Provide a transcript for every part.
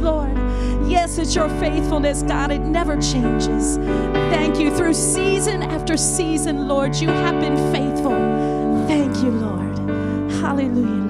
Lord. Yes, it's your faithfulness, God. It never changes. Thank you. Through season after season, Lord, you have been faithful. Thank you, Lord. Hallelujah.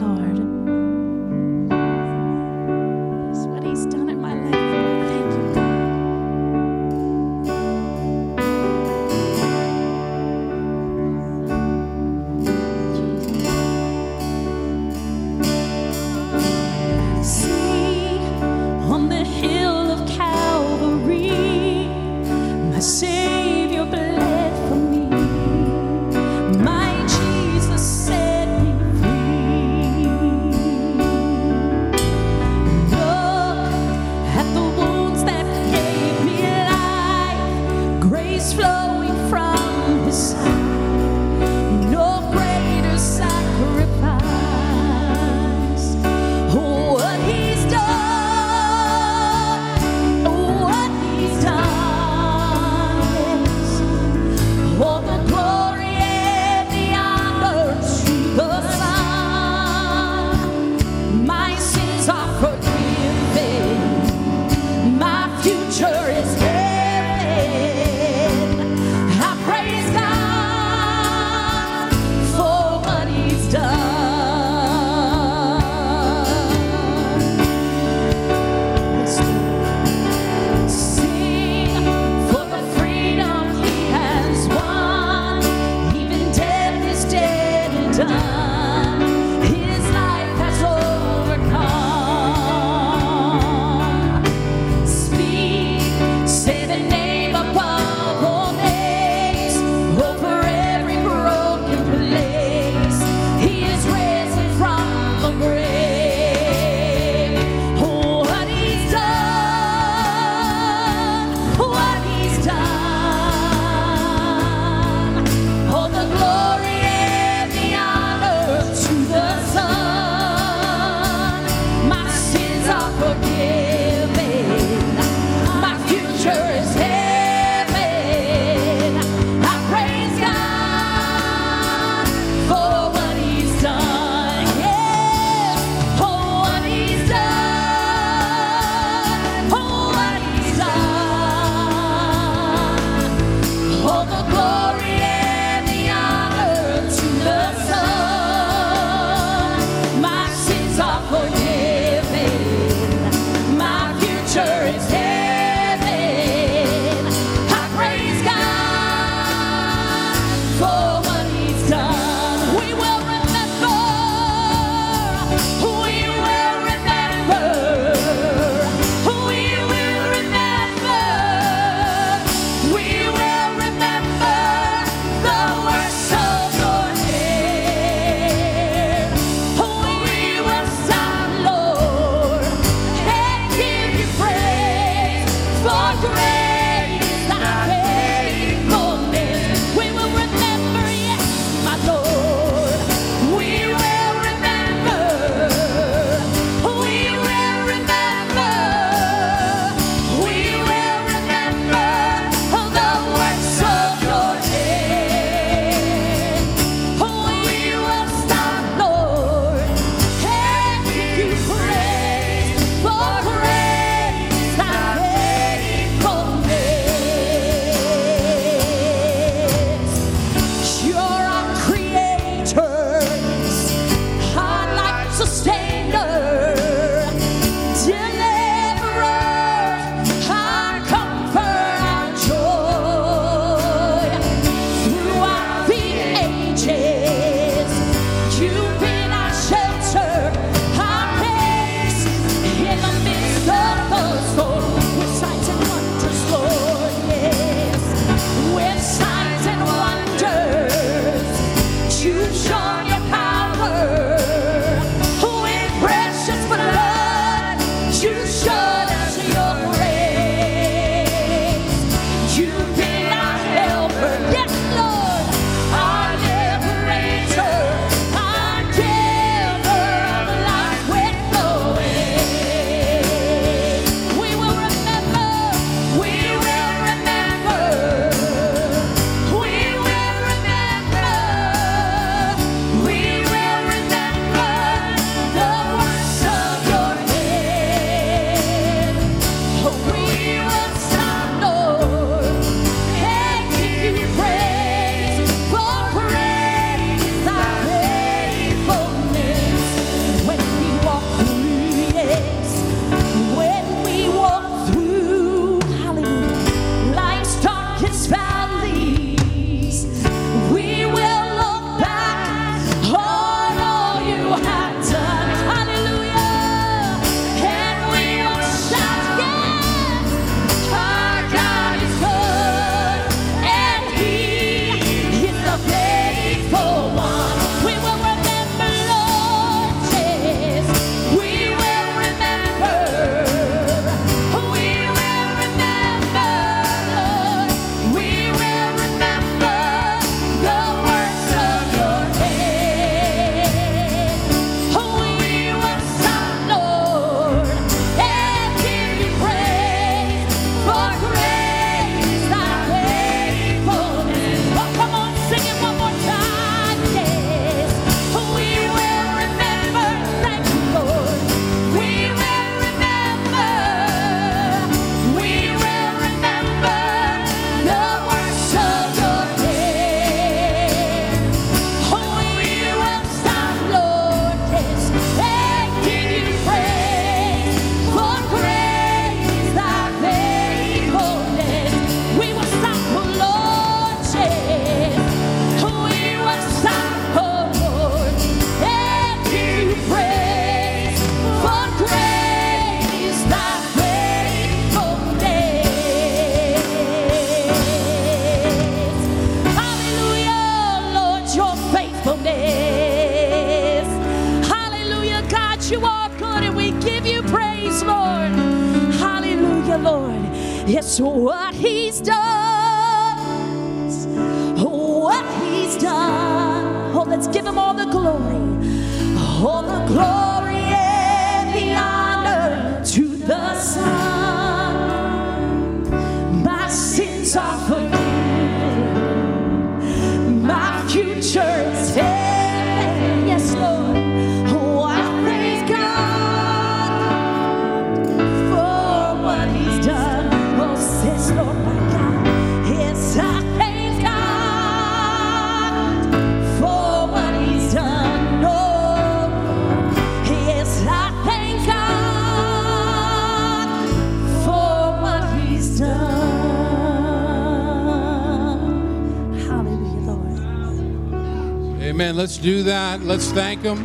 Amen. Let's do that. Let's thank Him.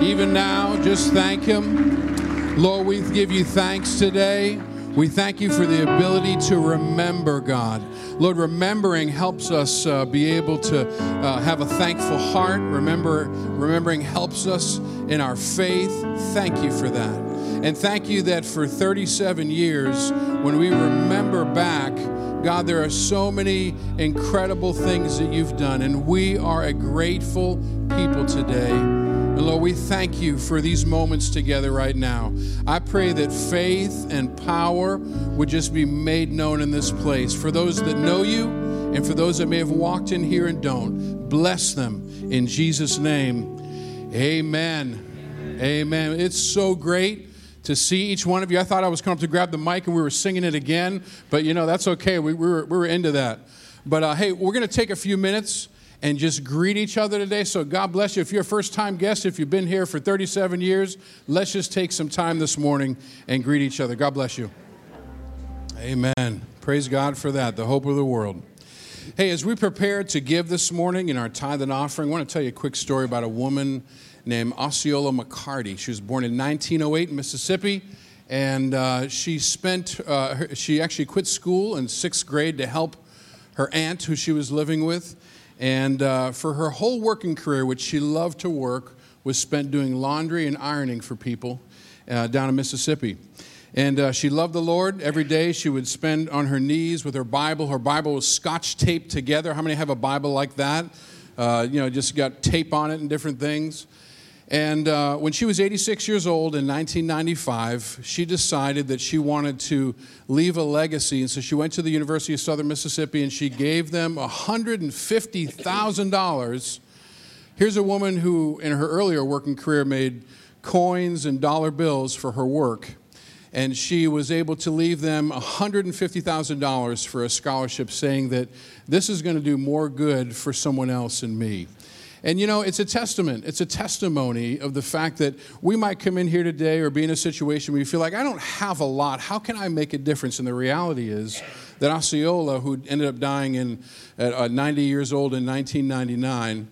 Even now, just thank Him. Lord, we give you thanks today. We thank you for the ability to remember, God. Lord, remembering helps us uh, be able to uh, have a thankful heart. Remember, remembering helps us in our faith. Thank you for that. And thank you that for 37 years, when we remember back, God, there are so many incredible things that you've done, and we are a grateful people today. And Lord, we thank you for these moments together right now. I pray that faith and power would just be made known in this place. For those that know you, and for those that may have walked in here and don't, bless them in Jesus' name. Amen. Amen. It's so great to see each one of you. I thought I was coming up to grab the mic and we were singing it again, but you know, that's okay. We, we, were, we were into that. But uh, hey, we're going to take a few minutes and just greet each other today. So God bless you. If you're a first time guest, if you've been here for 37 years, let's just take some time this morning and greet each other. God bless you. Amen. Praise God for that, the hope of the world. Hey, as we prepare to give this morning in our tithe and offering, I want to tell you a quick story about a woman named Osceola McCarty. She was born in 1908 in Mississippi, and uh, she spent, uh, her, she actually quit school in sixth grade to help her aunt who she was living with. And uh, for her whole working career, which she loved to work, was spent doing laundry and ironing for people uh, down in Mississippi. And uh, she loved the Lord. Every day she would spend on her knees with her Bible. Her Bible was scotch taped together. How many have a Bible like that? Uh, you know, just got tape on it and different things. And uh, when she was 86 years old in 1995, she decided that she wanted to leave a legacy. And so she went to the University of Southern Mississippi and she gave them $150,000. Here's a woman who, in her earlier working career, made coins and dollar bills for her work. And she was able to leave them $150,000 for a scholarship, saying that this is going to do more good for someone else than me. And you know, it's a testament, it's a testimony of the fact that we might come in here today or be in a situation where you feel like, I don't have a lot. How can I make a difference? And the reality is that Osceola, who ended up dying in, at uh, 90 years old in 1999,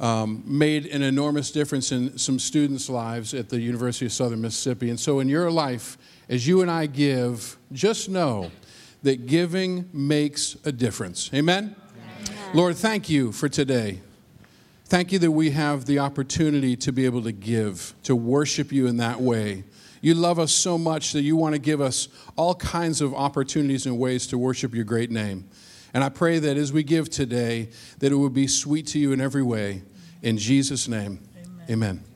um, made an enormous difference in some students' lives at the University of Southern Mississippi. And so, in your life, as you and I give, just know that giving makes a difference. Amen? Amen? Lord, thank you for today. Thank you that we have the opportunity to be able to give, to worship you in that way. You love us so much that you want to give us all kinds of opportunities and ways to worship your great name. And I pray that as we give today, that it would be sweet to you in every way. In Jesus' name, amen. amen.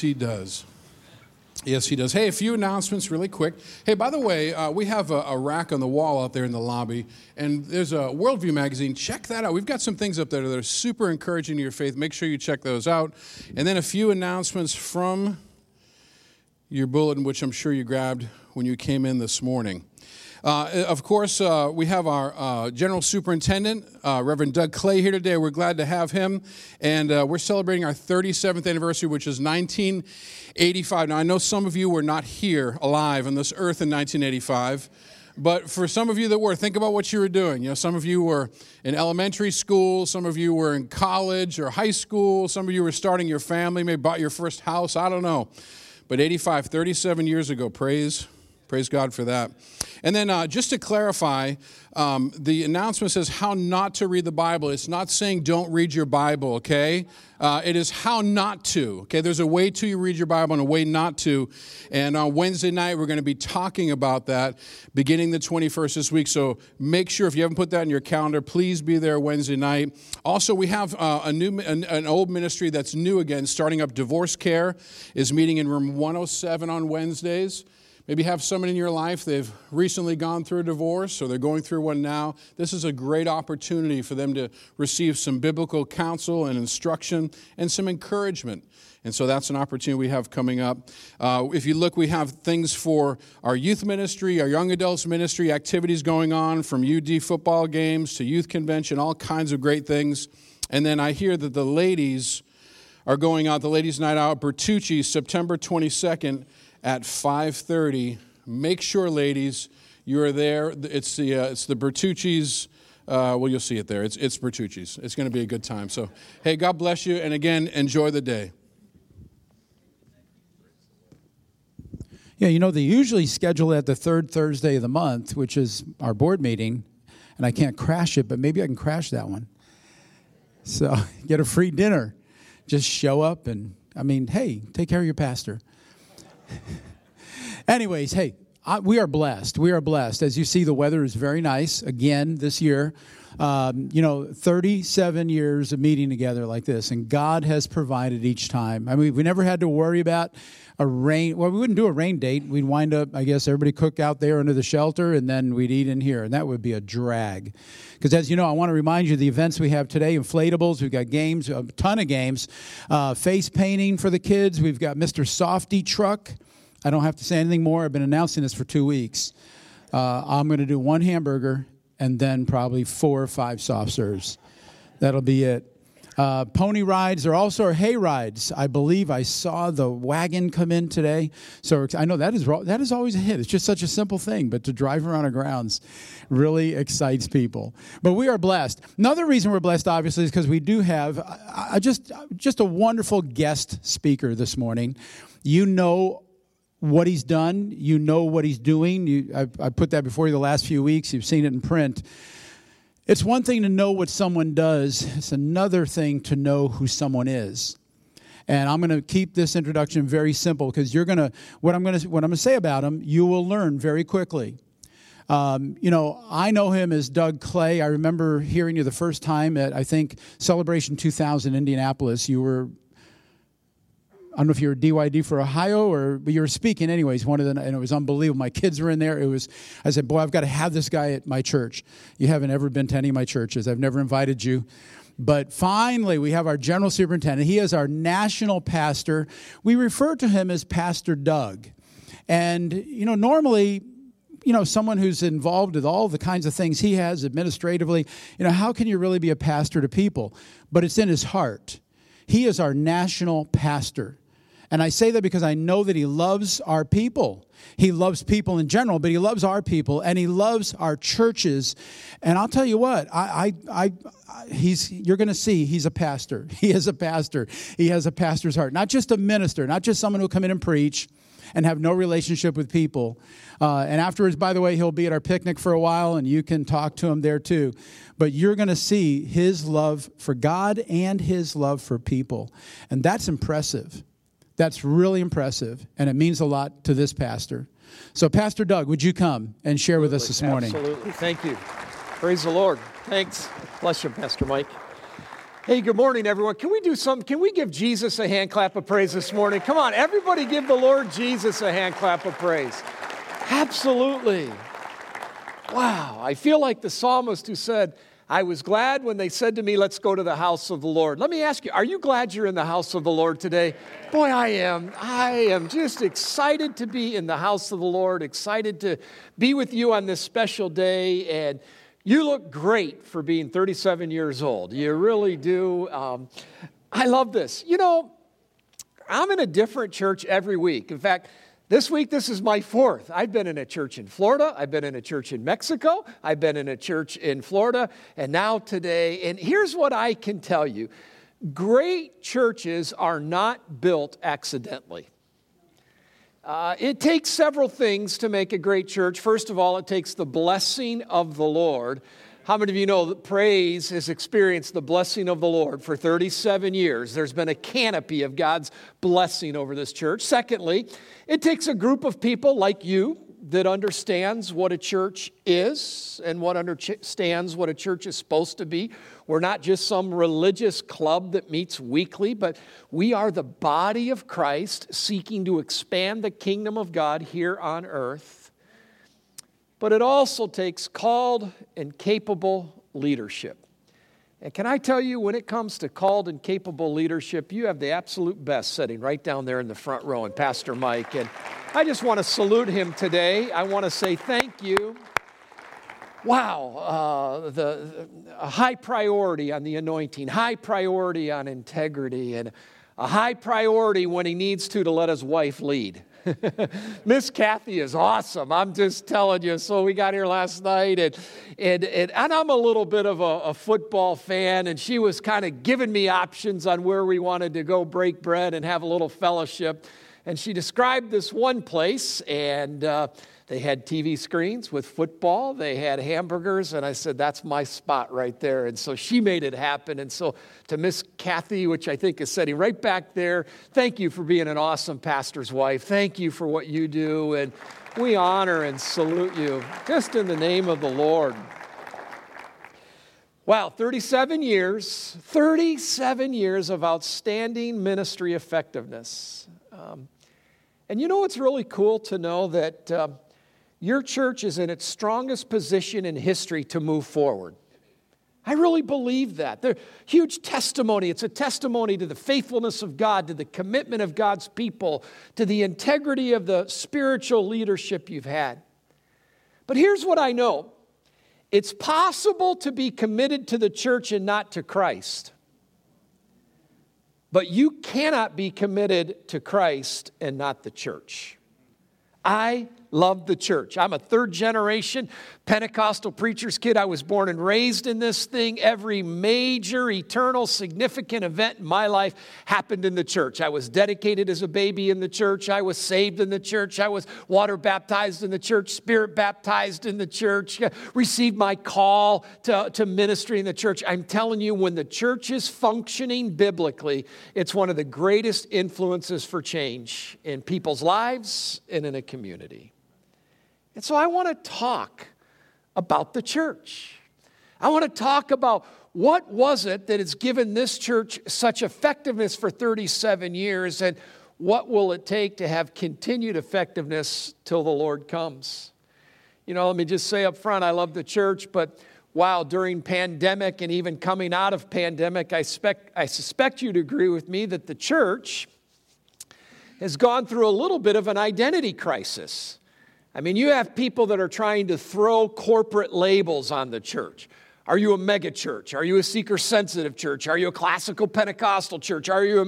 He does. Yes, he does. Hey, a few announcements really quick. Hey, by the way, uh, we have a, a, rack on the wall out there in the lobby, and there's a Worldview magazine. Check that out. We've got some things up there that are super encouraging to your faith. Make sure you check those out. And then a few announcements from your bulletin, which I'm sure you grabbed when you came in this morning. Uh, of course, uh, we have our uh, General Superintendent, uh, Reverend Doug Clay, here today. We're glad to have him. And uh, we're celebrating our 37th anniversary, which is 1985. Now, I know some of you were not here alive on this earth in 1985. But for some of you that were, think about what you were doing. You know, some of you were in elementary school, some of you were in college or high school, some of you were starting your family, maybe bought your first house. I don't know. But 85, 37 years ago, praise Praise God for that. And then uh, just to clarify, um, the announcement says how not to read the Bible. It's not saying don't read your Bible, okay? Uh, it is how not to, okay? There's a way to you read your Bible and a way not to. And on Wednesday night, we're going to be talking about that beginning the 21st this week. So make sure if you haven't put that in your calendar, please be there Wednesday night. Also, we have uh, a new, an, an old ministry that's new again, starting up Divorce Care, is meeting in room 107 on Wednesdays. Maybe have someone in your life, they've recently gone through a divorce or they're going through one now. This is a great opportunity for them to receive some biblical counsel and instruction and some encouragement. And so that's an opportunity we have coming up. Uh, if you look, we have things for our youth ministry, our young adults ministry, activities going on from UD football games to youth convention, all kinds of great things. And then I hear that the ladies are going out, the ladies' night out, Bertucci, September 22nd at 5.30. Make sure, ladies, you are there. It's the, uh, it's the Bertucci's. Uh, well, you'll see it there. It's, it's Bertucci's. It's going to be a good time. So, hey, God bless you. And again, enjoy the day. Yeah, you know, they usually schedule at the third Thursday of the month, which is our board meeting, and I can't crash it, but maybe I can crash that one. So get a free dinner. Just show up and, I mean, hey, take care of your pastor. Anyways, hey, I, we are blessed. We are blessed. As you see, the weather is very nice again this year. Um, you know, 37 years of meeting together like this, and God has provided each time. I mean, we never had to worry about a rain. Well, we wouldn't do a rain date. We'd wind up, I guess, everybody cook out there under the shelter, and then we'd eat in here, and that would be a drag. Because as you know, I want to remind you the events we have today: inflatables. We've got games, a ton of games, uh, face painting for the kids. We've got Mr. Softee truck. I don't have to say anything more. I've been announcing this for two weeks. Uh, I'm going to do one hamburger and then probably four or five soft serves. That'll be it. Uh, pony rides are also hay rides. I believe I saw the wagon come in today. So I know that is that is always a hit. It's just such a simple thing, but to drive around our grounds really excites people. But we are blessed. Another reason we're blessed, obviously, is because we do have uh, just just a wonderful guest speaker this morning. You know what he's done. You know what he's doing. You, I, I put that before you the last few weeks. You've seen it in print. It's one thing to know what someone does, it's another thing to know who someone is. And I'm going to keep this introduction very simple because you're going to what I'm going to what I'm going to say about him, you will learn very quickly. Um, you know, I know him as Doug Clay. I remember hearing you the first time at I think Celebration 2000 Indianapolis. You were I don't know if you were DYD for Ohio or but you were speaking anyways. One of the and it was unbelievable. My kids were in there. It was I said, boy, I've got to have this guy at my church. You haven't ever been to any of my churches. I've never invited you. But finally, we have our general superintendent. He is our national pastor. We refer to him as Pastor Doug. And, you know, normally, you know, someone who's involved with all the kinds of things he has administratively, you know, how can you really be a pastor to people? But it's in his heart. He is our national pastor. And I say that because I know that He loves our people. He loves people in general, but He loves our people and He loves our churches. And I'll tell you what, I, I, I he's, you're going to see He's a pastor. He is a pastor. He has a pastor's heart, not just a minister, not just someone who'll come in and preach and have no relationship with people. Uh, and afterwards, by the way, he'll be at our picnic for a while, and you can talk to him there too. But you're going to see his love for God and his love for people. And that's impressive. That's really impressive, and it means a lot to this pastor. So, Pastor Doug, would you come and share with us this morning? Absolutely. Thank you. Praise the Lord. Thanks. Bless you, Pastor Mike. Hey, good morning, everyone. Can we do something? Can we give Jesus a hand clap of praise this morning? Come on, everybody give the Lord Jesus a hand clap of praise. Absolutely. Wow, I feel like the psalmist who said, I was glad when they said to me, Let's go to the house of the Lord. Let me ask you, are you glad you're in the house of the Lord today? Boy, I am. I am just excited to be in the house of the Lord, excited to be with you on this special day. And you look great for being 37 years old. You really do. Um, I love this. You know, I'm in a different church every week. In fact, this week, this is my fourth. I've been in a church in Florida. I've been in a church in Mexico. I've been in a church in Florida. And now today, and here's what I can tell you great churches are not built accidentally. Uh, it takes several things to make a great church. First of all, it takes the blessing of the Lord. How many of you know that Praise has experienced the blessing of the Lord for 37 years? There's been a canopy of God's blessing over this church. Secondly, it takes a group of people like you that understands what a church is and what understands what a church is supposed to be. We're not just some religious club that meets weekly, but we are the body of Christ seeking to expand the kingdom of God here on earth. But it also takes called and capable leadership. And can I tell you, when it comes to called and capable leadership, you have the absolute best sitting right down there in the front row, and Pastor Mike. And I just want to salute him today. I want to say thank you. Wow, uh, the, the high priority on the anointing, high priority on integrity, and a high priority when he needs to to let his wife lead. Miss Kathy is awesome. I'm just telling you. So we got here last night, and and and, and I'm a little bit of a, a football fan, and she was kind of giving me options on where we wanted to go break bread and have a little fellowship. And she described this one place, and uh, they had TV screens with football, they had hamburgers, and I said, That's my spot right there. And so she made it happen. And so to Miss Kathy, which I think is sitting right back there, thank you for being an awesome pastor's wife. Thank you for what you do. And we honor and salute you just in the name of the Lord. Wow, 37 years, 37 years of outstanding ministry effectiveness. Um, and you know what's really cool to know that. Uh, your church is in its strongest position in history to move forward. I really believe that. They're huge testimony. It's a testimony to the faithfulness of God, to the commitment of God's people, to the integrity of the spiritual leadership you've had. But here's what I know it's possible to be committed to the church and not to Christ. But you cannot be committed to Christ and not the church. I loved the church. I'm a third generation Pentecostal preacher's kid. I was born and raised in this thing. Every major, eternal, significant event in my life happened in the church. I was dedicated as a baby in the church. I was saved in the church. I was water baptized in the church, spirit baptized in the church, uh, received my call to, to ministry in the church. I'm telling you, when the church is functioning biblically, it's one of the greatest influences for change in people's lives and in a community. And so I want to talk about the church. I want to talk about what was it that has given this church such effectiveness for 37 years and what will it take to have continued effectiveness till the Lord comes? You know, let me just say up front, I love the church, but wow, during pandemic and even coming out of pandemic, I, spec, I suspect you'd agree with me that the church has gone through a little bit of an identity crisis. I mean, you have people that are trying to throw corporate labels on the church. Are you a mega church? Are you a seeker sensitive church? Are you a classical Pentecostal church? Are you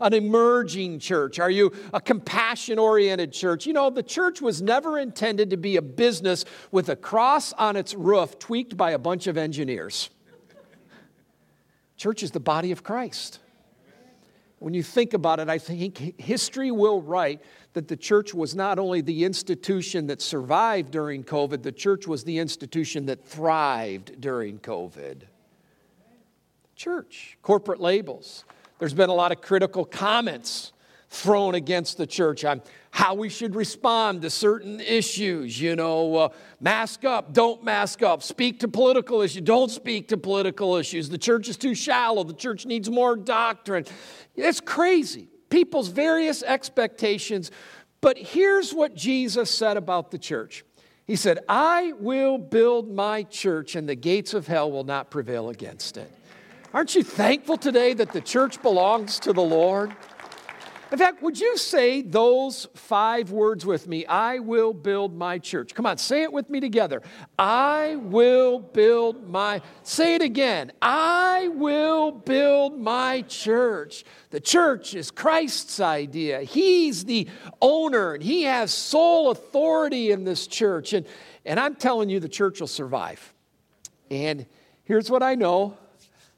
an emerging church? Are you a compassion oriented church? You know, the church was never intended to be a business with a cross on its roof tweaked by a bunch of engineers. Church is the body of Christ. When you think about it, I think history will write that the church was not only the institution that survived during COVID, the church was the institution that thrived during COVID. Church, corporate labels. There's been a lot of critical comments thrown against the church on how we should respond to certain issues. You know, uh, mask up, don't mask up, speak to political issues, don't speak to political issues. The church is too shallow, the church needs more doctrine. It's crazy. People's various expectations. But here's what Jesus said about the church He said, I will build my church, and the gates of hell will not prevail against it. Aren't you thankful today that the church belongs to the Lord? In fact, would you say those five words with me? I will build my church. Come on, say it with me together. I will build my, say it again. I will build my church. The church is Christ's idea. He's the owner and he has sole authority in this church. And, and I'm telling you, the church will survive. And here's what I know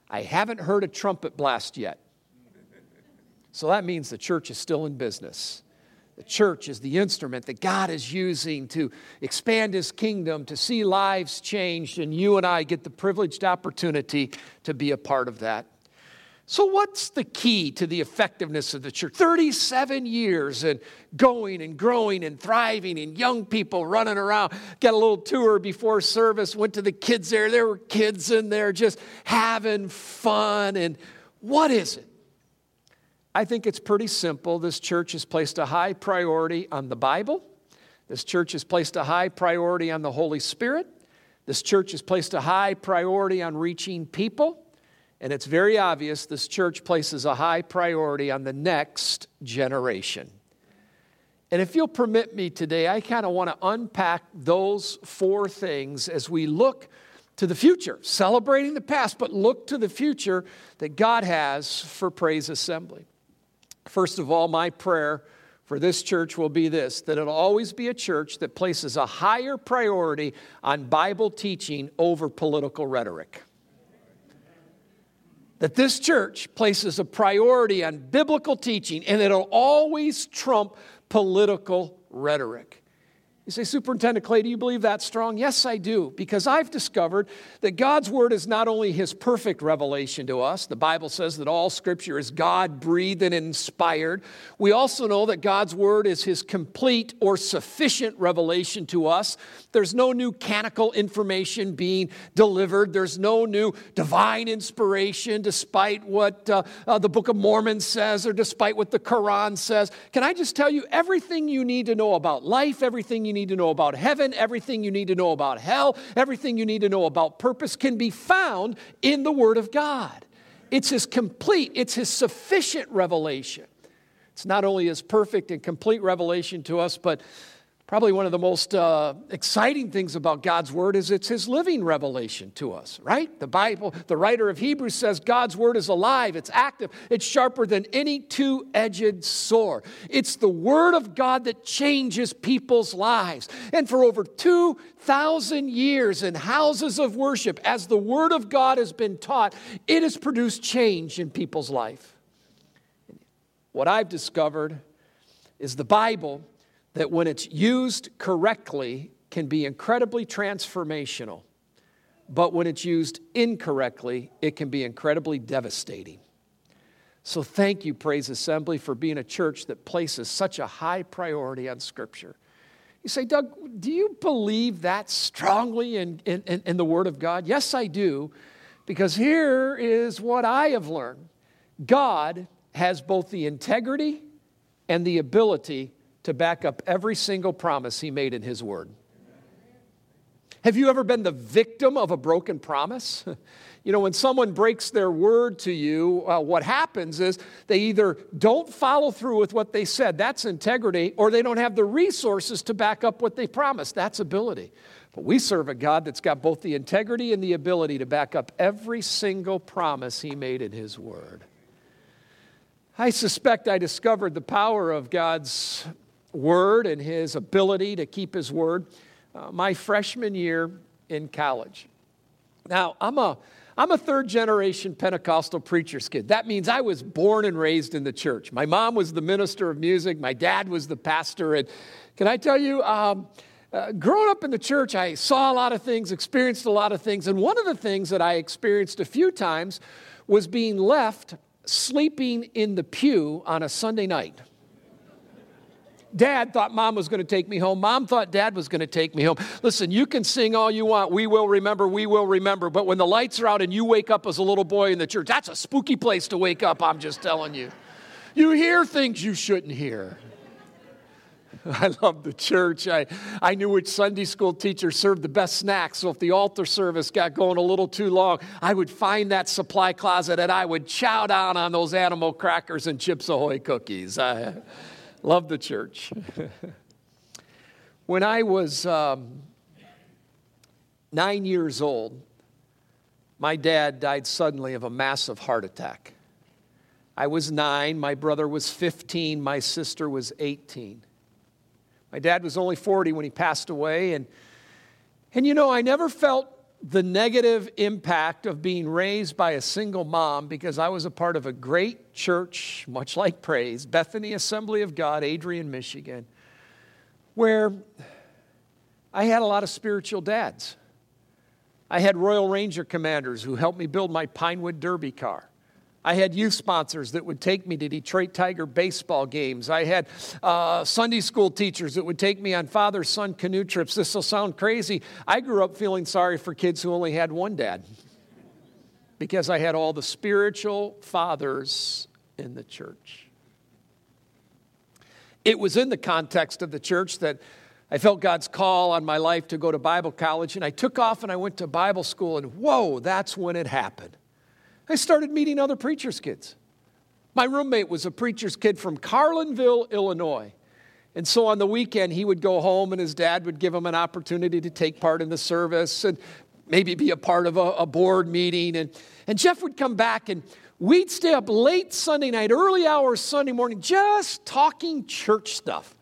I haven't heard a trumpet blast yet. So that means the church is still in business. The church is the instrument that God is using to expand his kingdom, to see lives changed, and you and I get the privileged opportunity to be a part of that. So, what's the key to the effectiveness of the church? 37 years and going and growing and thriving, and young people running around. Got a little tour before service, went to the kids there. There were kids in there just having fun. And what is it? I think it's pretty simple. This church has placed a high priority on the Bible. This church has placed a high priority on the Holy Spirit. This church has placed a high priority on reaching people. And it's very obvious this church places a high priority on the next generation. And if you'll permit me today, I kind of want to unpack those four things as we look to the future, celebrating the past, but look to the future that God has for Praise Assembly. First of all, my prayer for this church will be this that it'll always be a church that places a higher priority on Bible teaching over political rhetoric. That this church places a priority on biblical teaching and it'll always trump political rhetoric. You say, Superintendent Clay, do you believe that strong? Yes, I do, because I've discovered that God's Word is not only His perfect revelation to us, the Bible says that all Scripture is God breathed and inspired. We also know that God's Word is His complete or sufficient revelation to us. There's no new canonical information being delivered, there's no new divine inspiration, despite what uh, uh, the Book of Mormon says or despite what the Quran says. Can I just tell you everything you need to know about life, everything you need to know about heaven, everything you need to know about hell, everything you need to know about purpose can be found in the Word of God. It's His complete, it's His sufficient revelation. It's not only His perfect and complete revelation to us, but Probably one of the most uh, exciting things about God's Word is it's His living revelation to us, right? The Bible, the writer of Hebrews says God's Word is alive, it's active, it's sharper than any two edged sword. It's the Word of God that changes people's lives. And for over 2,000 years in houses of worship, as the Word of God has been taught, it has produced change in people's life. What I've discovered is the Bible that when it's used correctly can be incredibly transformational, but when it's used incorrectly, it can be incredibly devastating. So thank you, Praise Assembly, for being a church that places such a high priority on Scripture. You say, Doug, do you believe that strongly in, in, in, the Word of God? Yes, I do, because here is what I have learned God has both the integrity and the ability to back up every single promise he made in his word. Have you ever been the victim of a broken promise? You know, when someone breaks their word to you, uh, what happens is they either don't follow through with what they said, that's integrity, or they don't have the resources to back up what they promised, that's ability. But we serve a God that's got both the integrity and the ability to back up every single promise he made in his word. I suspect I discovered the power of God's word and his ability to keep his word uh, my freshman year in college. Now, I'm a I'm a third generation Pentecostal preacher's kid. That means I was born and raised in the church. My mom was the minister of music, my dad was the pastor. And can I tell you, um, uh, growing up in the church, I saw a lot of things, experienced a lot of things. And one of the things that I experienced a few times was being left sleeping in the pew on a Sunday night. Dad thought mom was going to take me home. Mom thought dad was going to take me home. Listen, you can sing all you want. We will remember, we will remember. But when the lights are out and you wake up as a little boy in the church, that's a spooky place to wake up, I'm just telling you. You hear things you shouldn't hear. I love the church. I, I knew which Sunday school teacher served the best snacks. So if the altar service got going a little too long, I would find that supply closet and I would chow down on those animal crackers and Chips Ahoy cookies. I love the church. when I was um, nine years old, my dad died suddenly of a massive heart attack. I was nine, my brother was 15, my sister was 18. My dad was only 40 when he passed away. And, and you know, I never felt the negative impact of being raised by a single mom because I was a part of a great church, much like Praise, Bethany Assembly of God, Adrian, Michigan, where I had a lot of spiritual dads. I had Royal Ranger commanders who helped me build my Pinewood Derby car. I had youth sponsors that would take me to Detroit Tiger baseball games. I had uh, Sunday school teachers that would take me on father son canoe trips. This will sound crazy. I grew up feeling sorry for kids who only had one dad because I had all the spiritual fathers in the church. It was in the context of the church that I felt God's call on my life to go to Bible college, and I took off and I went to Bible school, and whoa, that's when it happened. I started meeting other preachers' kids. My roommate was a preacher's kid from Carlinville, Illinois. And so on the weekend, he would go home and his dad would give him an opportunity to take part in the service and maybe be a part of a, a board meeting. And, and Jeff would come back and we'd stay up late Sunday night, early hours Sunday morning, just talking church stuff.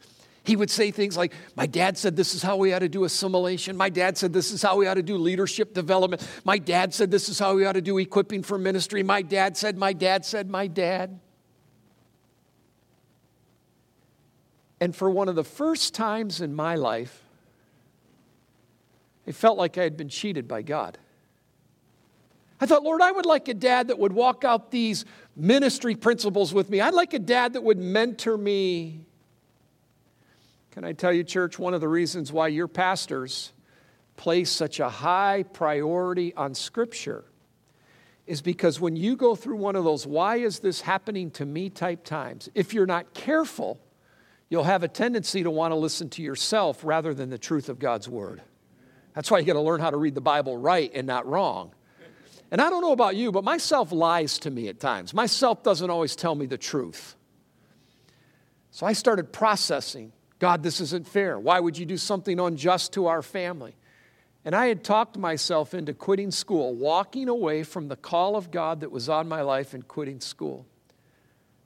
He would say things like, My dad said this is how we ought to do assimilation. My dad said this is how we ought to do leadership development. My dad said this is how we ought to do equipping for ministry. My dad said, My dad said, My dad. And for one of the first times in my life, it felt like I had been cheated by God. I thought, Lord, I would like a dad that would walk out these ministry principles with me. I'd like a dad that would mentor me can I tell you, church, one of the reasons why your pastors place such a high priority on Scripture is because when you go through one of those, why is this happening to me type times, if you're not careful, you'll have a tendency to want to listen to yourself rather than the truth of God's Word. That's why you got to learn how to read the Bible right and not wrong. And I don't know about you, but myself lies to me at times. Myself doesn't always tell me the truth. So I started processing God, this isn't fair. Why would you do something unjust to our family? And I had talked myself into quitting school, walking away from the call of God that was on my life and quitting school.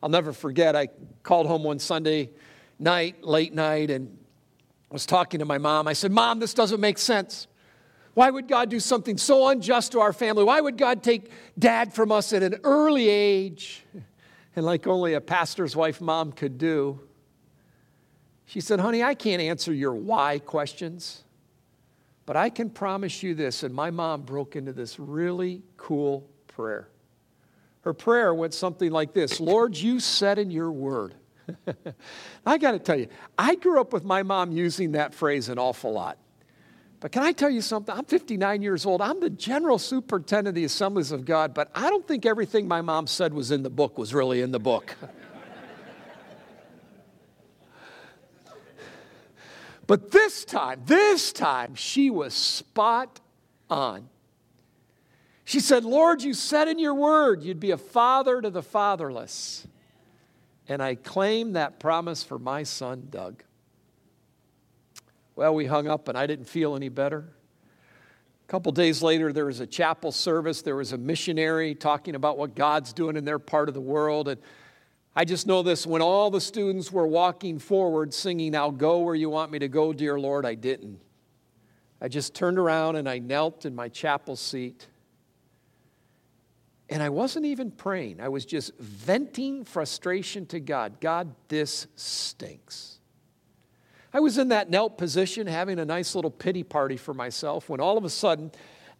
I'll never forget, I called home one Sunday night, late night, and was talking to my mom. I said, Mom, this doesn't make sense. Why would God do something so unjust to our family? Why would God take dad from us at an early age? And like only a pastor's wife mom could do, she said, Honey, I can't answer your why questions, but I can promise you this. And my mom broke into this really cool prayer. Her prayer went something like this Lord, you said in your word. I got to tell you, I grew up with my mom using that phrase an awful lot. But can I tell you something? I'm 59 years old. I'm the general superintendent of the Assemblies of God, but I don't think everything my mom said was in the book was really in the book. But this time, this time, she was spot on. She said, Lord, you said in your word you'd be a father to the fatherless. And I claim that promise for my son, Doug. Well, we hung up and I didn't feel any better. A couple days later, there was a chapel service. There was a missionary talking about what God's doing in their part of the world. And I just know this when all the students were walking forward singing, I'll go where you want me to go, dear Lord, I didn't. I just turned around and I knelt in my chapel seat. And I wasn't even praying, I was just venting frustration to God. God, this stinks. I was in that knelt position having a nice little pity party for myself when all of a sudden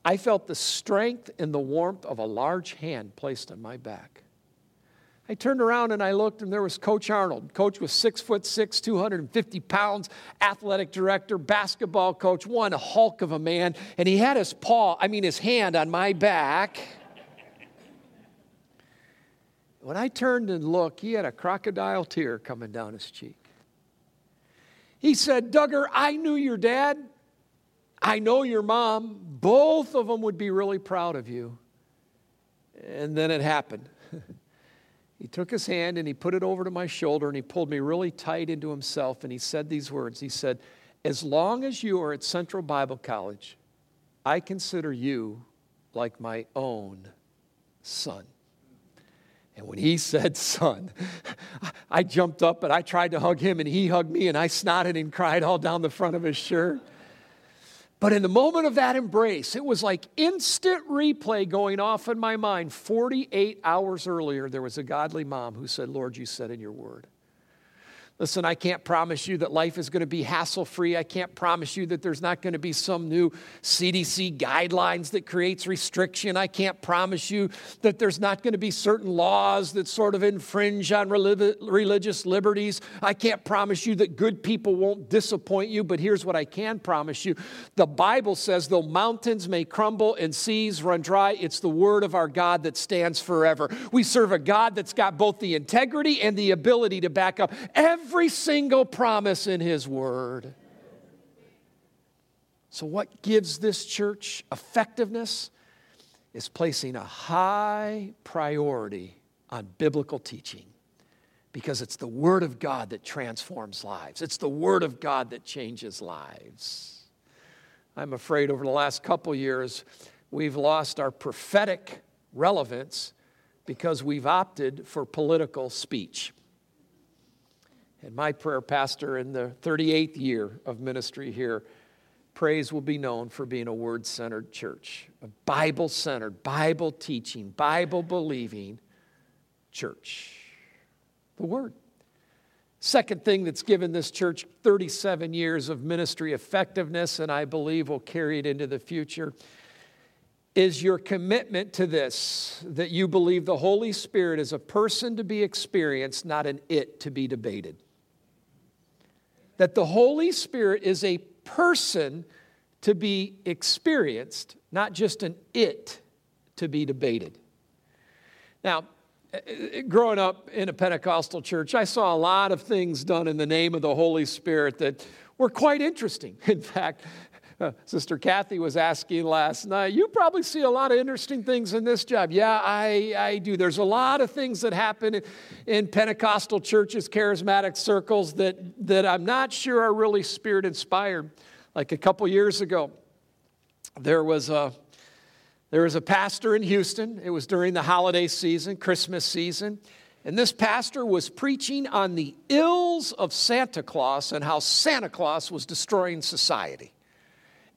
I felt the strength and the warmth of a large hand placed on my back. I turned around and I looked, and there was Coach Arnold. Coach was six foot six, 250 pounds, athletic director, basketball coach, one hulk of a man. And he had his paw, I mean, his hand on my back. When I turned and looked, he had a crocodile tear coming down his cheek. He said, Duggar, I knew your dad. I know your mom. Both of them would be really proud of you. And then it happened. He took his hand and he put it over to my shoulder and he pulled me really tight into himself and he said these words. He said, As long as you are at Central Bible College, I consider you like my own son. And when he said son, I jumped up and I tried to hug him and he hugged me and I snotted and cried all down the front of his shirt. But in the moment of that embrace, it was like instant replay going off in my mind. 48 hours earlier, there was a godly mom who said, Lord, you said in your word. Listen, I can't promise you that life is going to be hassle free. I can't promise you that there's not going to be some new CDC guidelines that creates restriction. I can't promise you that there's not going to be certain laws that sort of infringe on religious liberties. I can't promise you that good people won't disappoint you, but here's what I can promise you. The Bible says though mountains may crumble and seas run dry, it's the word of our God that stands forever. We serve a God that's got both the integrity and the ability to back up every every single promise in His Word. So, what gives this church effectiveness is placing a high priority on biblical teaching because it's the Word of God that transforms lives, it's the Word of God that changes lives. I'm afraid over the last couple years, we've lost our prophetic relevance because we've opted for political speech. And my prayer, Pastor, in the 38th year of ministry here, praise will be known for being a word centered church, a Bible centered, Bible teaching, Bible believing church. The Word. Second thing that's given this church 37 years of ministry effectiveness, and I believe will carry it into the future, is your commitment to this that you believe the Holy Spirit is a person to be experienced, not an it to be debated that the Holy Spirit is a person to be experienced, not just an it to be debated. Now, uh, uh, growing up in a Pentecostal church, I saw a lot of things done in the name of the Holy Spirit that were quite interesting. In fact, Sister Kathy was asking last night, you probably see a lot of interesting things in this job. Yeah, I, I do. There's a lot of things that happen in, in Pentecostal churches, charismatic circles that, that I'm not sure are really spirit inspired. Like a couple years ago, there was a there was a pastor in Houston. It was during the holiday season, Christmas season. And this pastor was preaching on the ills of Santa Claus and how Santa Claus was destroying society.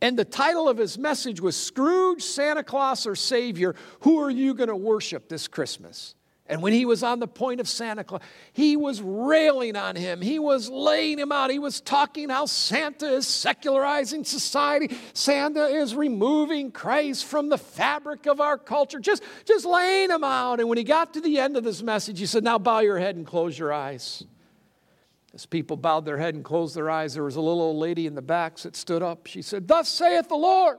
And the title of his message was Scrooge, Santa Claus, or Savior, who are you going to worship this Christmas? And when he was on the point of Santa Claus, he was railing on him. He was laying him out. He was talking how Santa is secularizing society. Santa is removing Christ from the fabric of our culture. Just, just laying him out. And when he got to the end of this message, he said, Now bow your head and close your eyes. As people bowed their head and closed their eyes, there was a little old lady in the back that stood up. She said, Thus saith the Lord,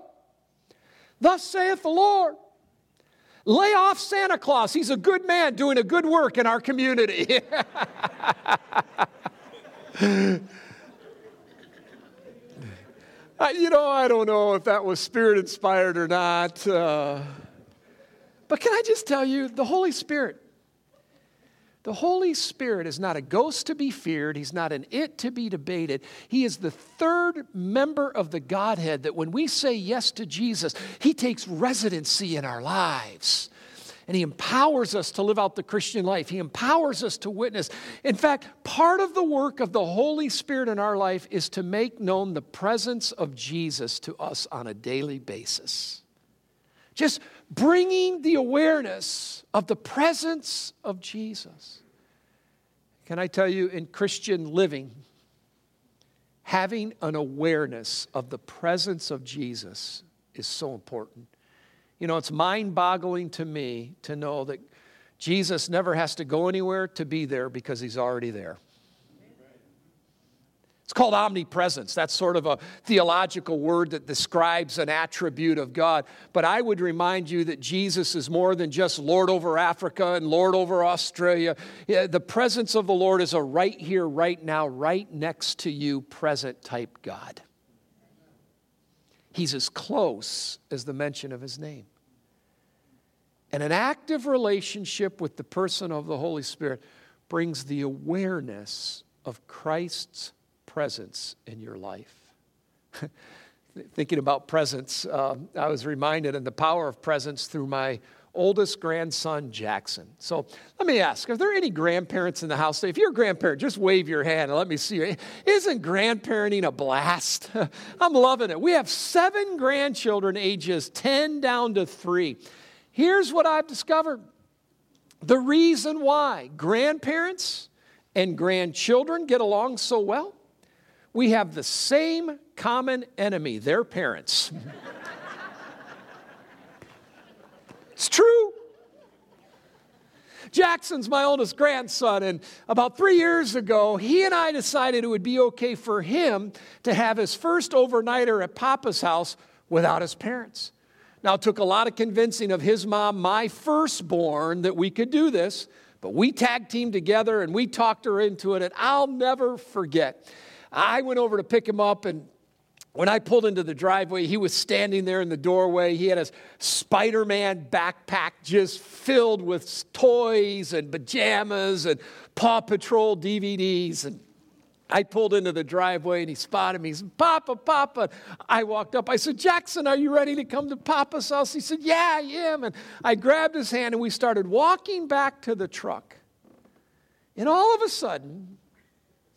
thus saith the Lord. Lay off Santa Claus. He's a good man doing a good work in our community. you know, I don't know if that was spirit inspired or not. Uh, but can I just tell you, the Holy Spirit the Holy Spirit is not a ghost to be feared. He's not an it to be debated. He is the third member of the Godhead that when we say yes to Jesus, He takes residency in our lives. And He empowers us to live out the Christian life. He empowers us to witness. In fact, part of the work of the Holy Spirit in our life is to make known the presence of Jesus to us on a daily basis. Just bringing the awareness of the presence of Jesus. Can I tell you, in Christian living, having an awareness of the presence of Jesus is so important. You know, it's mind boggling to me to know that Jesus never has to go anywhere to be there because he's already there. It's called omnipresence. That's sort of a theological word that describes an attribute of God. But I would remind you that Jesus is more than just Lord over Africa and Lord over Australia. The presence of the Lord is a right here, right now, right next to you, present type God. He's as close as the mention of his name. And an active relationship with the person of the Holy Spirit brings the awareness of Christ's presence in your life. Thinking about presence, uh, I was reminded of the power of presence through my oldest grandson, Jackson. So let me ask are there any grandparents in the house? If you're a grandparent, just wave your hand and let me see you. Isn't grandparenting a blast? I'm loving it. We have seven grandchildren, ages 10 down to three. Here's what I've discovered the reason why grandparents and grandchildren get along so well we have the same common enemy, their parents. it's true. Jackson's my oldest grandson, and about three years ago, he and I decided it would be okay for him to have his first overnighter at Papa's house without his parents. Now, it took a lot of convincing of his mom, my firstborn, that we could do this, but we tag teamed together and we talked her into it, and I'll never forget. I went over to pick him up, and when I pulled into the driveway, he was standing there in the doorway. He had a Spider Man backpack just filled with toys and pajamas and Paw Patrol DVDs. And I pulled into the driveway and he spotted me. He said, Papa, Papa. I walked up. I said, Jackson, are you ready to come to Papa's house? He said, Yeah, I am. And I grabbed his hand and we started walking back to the truck. And all of a sudden,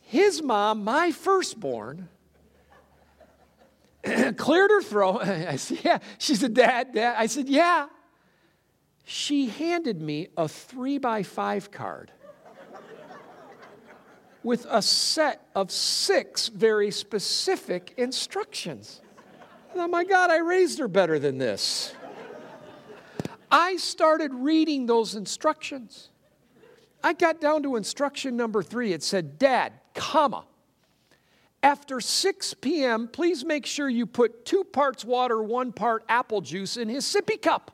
his mom, my firstborn, cleared her throat. I said, Yeah. She said, Dad, Dad. I said, Yeah. She handed me a three by five card with a set of six very specific instructions. oh my God, I raised her better than this. I started reading those instructions. I got down to instruction number three. It said, Dad, comma. After 6 p.m., please make sure you put two parts water, one part apple juice in his sippy cup.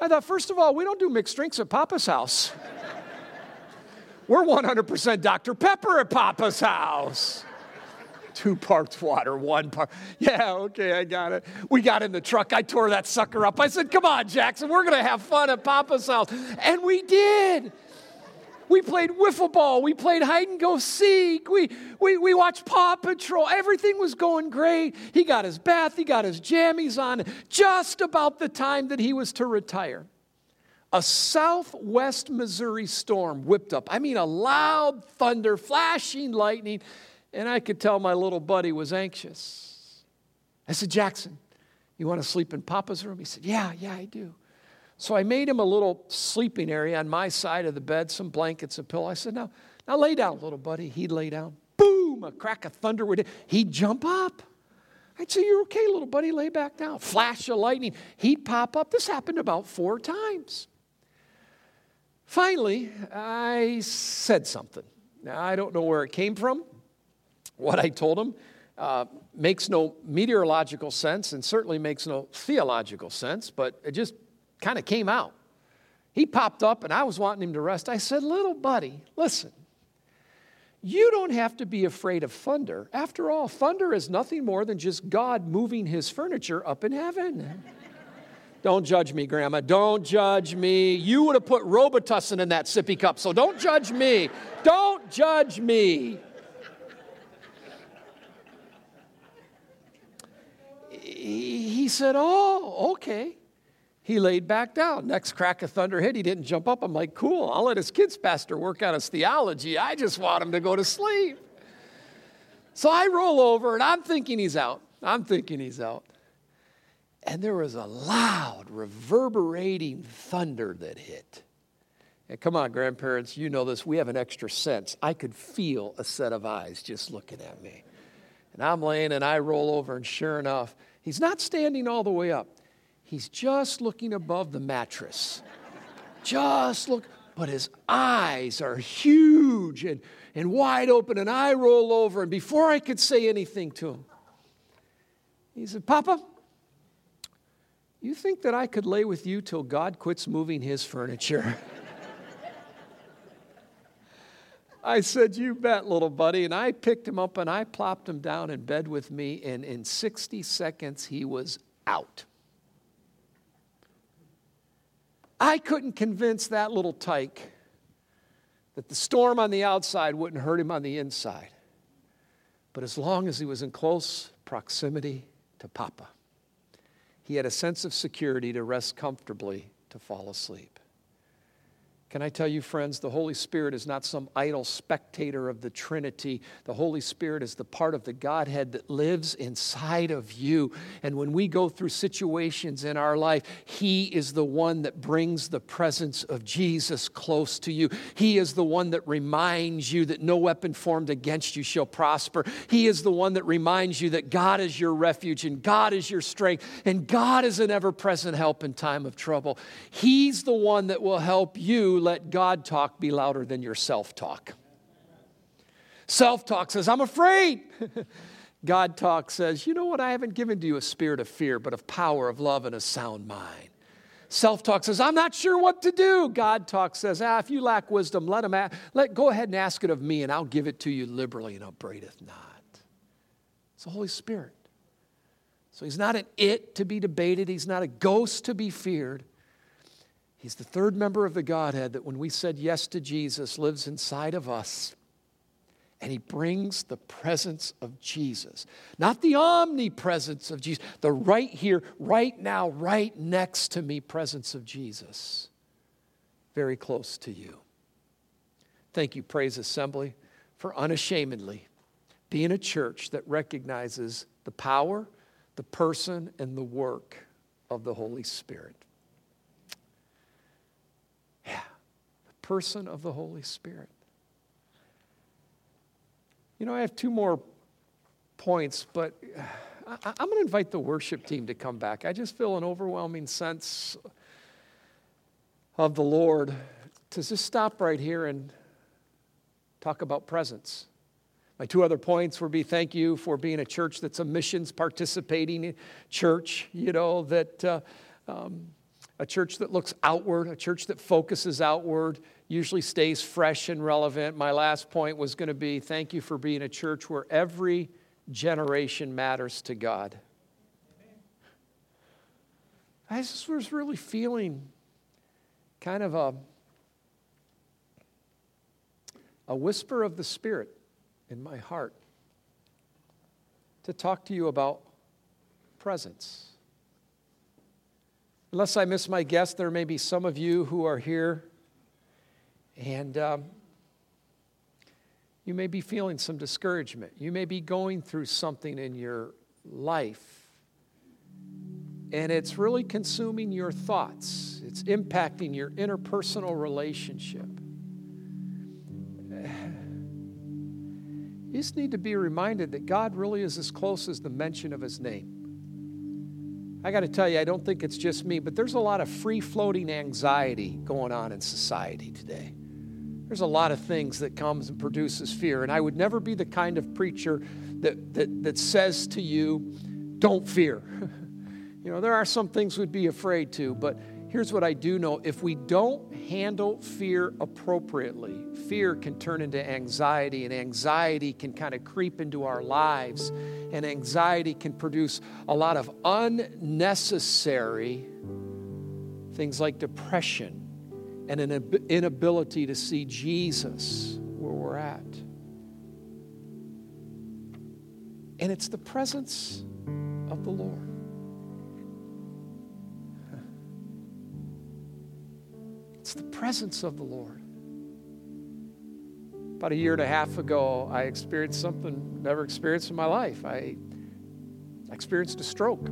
I thought, first of all, we don't do mixed drinks at Papa's house. We're 100% Dr. Pepper at Papa's house. Two parts water, one part. Yeah, okay, I got it. We got in the truck. I tore that sucker up. I said, Come on, Jackson, we're going to have fun at Papa's house. And we did. We played wiffle ball. We played hide and go seek. We, we, we watched Paw Patrol. Everything was going great. He got his bath, he got his jammies on just about the time that he was to retire. A southwest Missouri storm whipped up. I mean, a loud thunder, flashing lightning, and I could tell my little buddy was anxious. I said, Jackson, you want to sleep in Papa's room? He said, Yeah, yeah, I do. So I made him a little sleeping area on my side of the bed, some blankets, a pillow. I said, Now, now lay down, little buddy. He'd lay down. Boom, a crack of thunder would hit. He'd jump up. I'd say, You're okay, little buddy, lay back down. Flash of lightning. He'd pop up. This happened about four times. Finally, I said something. Now, I don't know where it came from. What I told him uh, makes no meteorological sense and certainly makes no theological sense, but it just kind of came out. He popped up and I was wanting him to rest. I said, Little buddy, listen, you don't have to be afraid of thunder. After all, thunder is nothing more than just God moving his furniture up in heaven. don't judge me, Grandma. Don't judge me. You would have put Robitussin in that sippy cup, so don't judge me. Don't judge me. He said, Oh, okay. He laid back down. Next crack of thunder hit. He didn't jump up. I'm like, cool. I'll let his kids pastor work on his theology. I just want him to go to sleep. So I roll over and I'm thinking he's out. I'm thinking he's out. And there was a loud, reverberating thunder that hit. And come on, grandparents, you know this. We have an extra sense. I could feel a set of eyes just looking at me. And I'm laying and I roll over, and sure enough, he's not standing all the way up. He's just looking above the mattress. Just look. But his eyes are huge and, and wide open, and I roll over. And before I could say anything to him, he said, Papa, you think that I could lay with you till God quits moving his furniture? I said, You bet, little buddy. And I picked him up and I plopped him down in bed with me, and in 60 seconds, he was out. I couldn't convince that little tyke that the storm on the outside wouldn't hurt him on the inside. But as long as he was in close proximity to Papa, he had a sense of security to rest comfortably to fall asleep. Can I tell you, friends, the Holy Spirit is not some idle spectator of the Trinity. The Holy Spirit is the part of the Godhead that lives inside of you. And when we go through situations in our life, He is the one that brings the presence of Jesus close to you. He is the one that reminds you that no weapon formed against you shall prosper. He is the one that reminds you that God is your refuge and God is your strength and God is an ever present help in time of trouble. He's the one that will help you let God talk be louder than your self talk. Self talk says, I'm afraid. God talk says, You know what? I haven't given to you a spirit of fear, but of power, of love, and a sound mind. Self talk says, I'm not sure what to do. God talk says, Ah, if you lack wisdom, let him ask, let go ahead and ask it of me, and I'll give it to you liberally and upbraideth not. It's the Holy Spirit. So he's not an it to be debated, he's not a ghost to be feared. He's the third member of the Godhead that when we said yes to Jesus lives inside of us. And he brings the presence of Jesus, not the omnipresence of Jesus, the right here, right now, right next to me presence of Jesus, very close to you. Thank you, Praise Assembly, for unashamedly being a church that recognizes the power, the person, and the work of the Holy Spirit. Person of the Holy Spirit. You know, I have two more points, but I, am going to invite the worship team to come back. I just feel an overwhelming sense of the Lord to just stop right here and talk about presence. My two other points would be thank you for being a church that's a missions participating church, you know, that uh, um, a church that looks outward, a church that focuses outward, usually stays fresh and relevant. My last point was going to be thank you for being a church where every generation matters to God. I just was really feeling kind of a, a whisper of the Spirit in my heart to talk to you about presence. Unless I miss my guess, there may be some of you who are here and um, you may be feeling some discouragement. You may be going through something in your life, and it's really consuming your thoughts, it's impacting your interpersonal relationship. You just need to be reminded that God really is as close as the mention of his name. I got to tell you, I don't think it's just me, but there's a lot of free floating anxiety going on in society today. There's a lot of things that comes and produces fear. And I would never be the kind of preacher that, that, that says to you, don't fear. you know, there are some things we'd be afraid to, but here's what I do know. If we don't handle fear appropriately, fear can turn into anxiety, and anxiety can kind of creep into our lives and anxiety can produce a lot of unnecessary things like depression and an inability to see Jesus where we're at. And it's the presence of the Lord. It's the presence of the Lord. About a year and a half ago, I experienced something never experienced in my life. I experienced a stroke.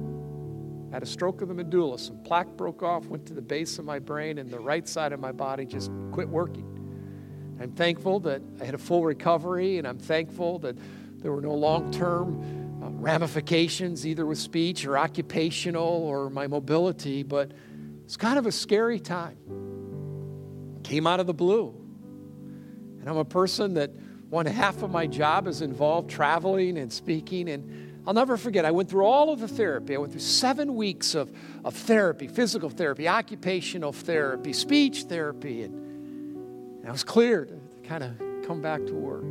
I had a stroke of the medulla. Some plaque broke off, went to the base of my brain, and the right side of my body just quit working. I'm thankful that I had a full recovery, and I'm thankful that there were no long term uh, ramifications, either with speech or occupational or my mobility, but it's kind of a scary time. Came out of the blue. And I'm a person that one half of my job is involved traveling and speaking. And I'll never forget, I went through all of the therapy. I went through seven weeks of, of therapy physical therapy, occupational therapy, speech therapy. And, and I was cleared to kind of come back to work.